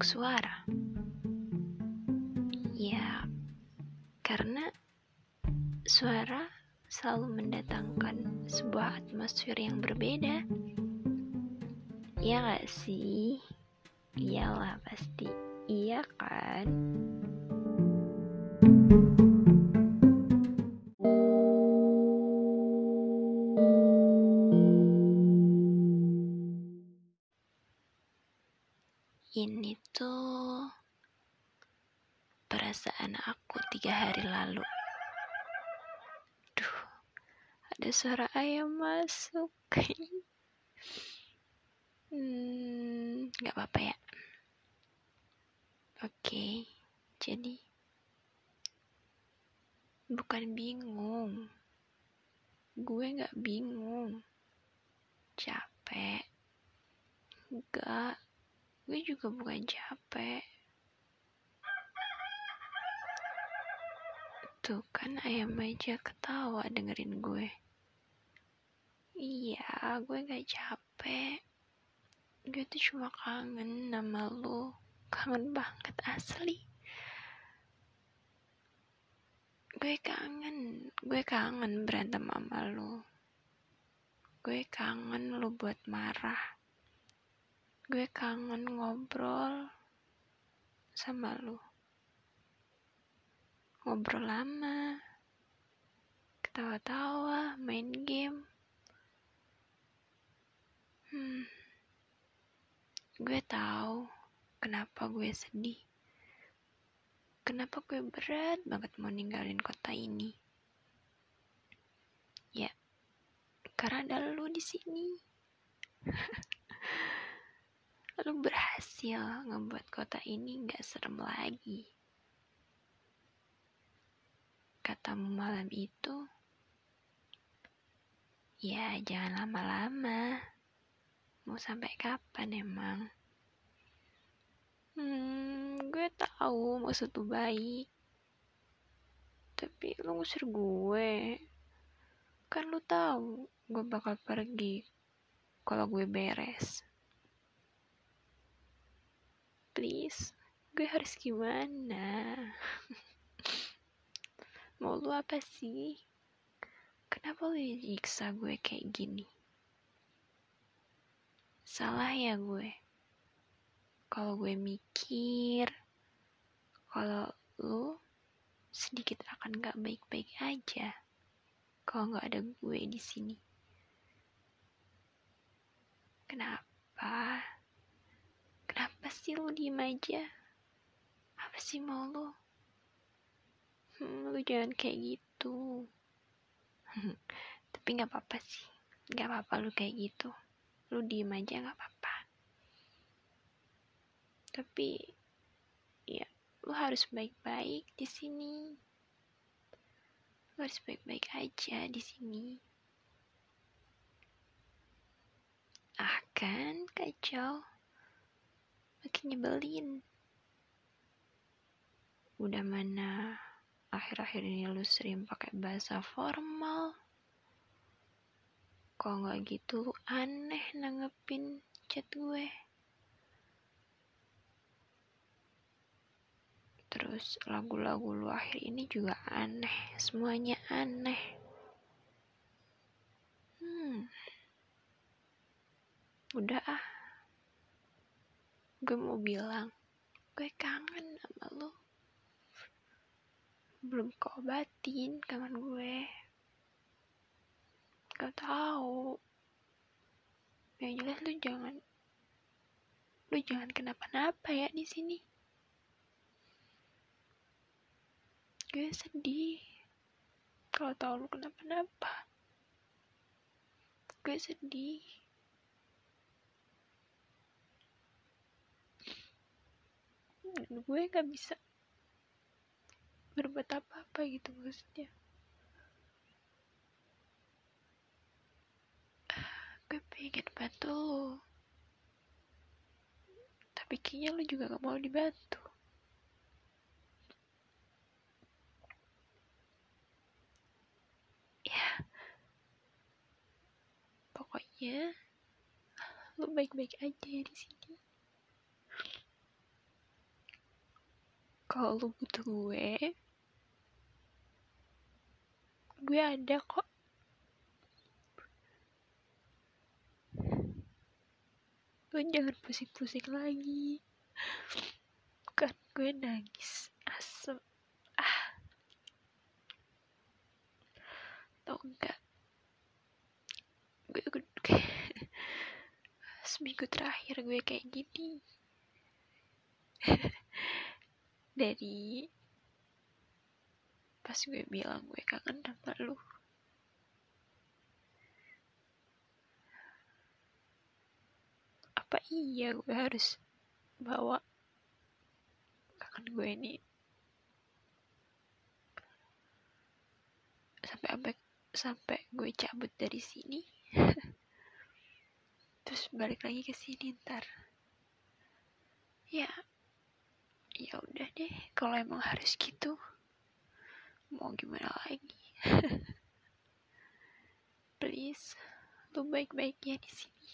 bentuk suara? Ya, karena suara selalu mendatangkan sebuah atmosfer yang berbeda. Iya gak sih? Iyalah pasti. Iya kan? Ini tuh perasaan aku tiga hari lalu. Duh, ada suara ayam masuk. hmm, nggak apa-apa ya. Oke, jadi bukan bingung. Gue nggak bingung. Capek. Enggak gue juga bukan capek. Tuh kan ayam aja ketawa dengerin gue. Iya gue gak capek. Gue tuh cuma kangen nama lu. Kangen banget asli. Gue kangen gue kangen berantem sama lu. Gue kangen lu buat marah gue kangen ngobrol sama lu. Ngobrol lama ketawa-tawa main game. Hmm gue tahu kenapa gue sedih. Kenapa gue berat banget mau ninggalin kota ini? Ya karena ada lu di sini lu berhasil ngebuat kota ini gak serem lagi. Katamu malam itu, ya jangan lama-lama. Mau sampai kapan emang? Hmm, gue tahu maksud lu baik. Tapi lu ngusir gue. Kan lu tahu gue bakal pergi kalau gue beres please. Gue harus gimana? Mau lu apa sih? Kenapa lu nyiksa gue kayak gini? Salah ya gue. Kalau gue mikir kalau lu sedikit akan gak baik-baik aja kalau nggak ada gue di sini. Kenapa sih lu diem aja? Apa sih mau lu? Hmm, lu jangan kayak gitu. Tapi gak apa-apa sih. Gak apa-apa lu kayak gitu. Lu diem aja gak apa-apa. Tapi ya lu harus baik-baik di sini. Lu harus baik-baik aja di sini. Ah kan kacau makin nyebelin. Udah mana akhir-akhir ini lu sering pakai bahasa formal? Kok nggak gitu aneh nanggepin chat gue? Terus lagu-lagu lu akhir ini juga aneh semuanya aneh. Hmm. Udah ah gue mau bilang gue kangen sama lo. Belum obatin kangen gue. Gak tahu yang jelas lu jangan lu jangan kenapa-napa ya di sini. Gue sedih kalau tahu lu kenapa-napa. Gue sedih dan gue gak bisa berbuat apa-apa gitu maksudnya. Gue pengen bantu lo. Tapi kayaknya lo juga gak mau dibantu. Ya pokoknya lo baik-baik aja ya di sini kalau lu butuh gue gue ada kok. Lu jangan pusing-pusing lagi. Bukan gue nangis asem. Ah. Tau enggak gue, gue kayak seminggu terakhir gue kayak gini dari pas gue bilang gue kangen sama lu. Apa iya gue harus bawa kangen gue ini? Sampai sampai sampai gue cabut dari sini? Terus balik lagi ke sini ntar. Ya ya udah deh kalau emang harus gitu mau gimana lagi? Please lu baik-baik ya di sini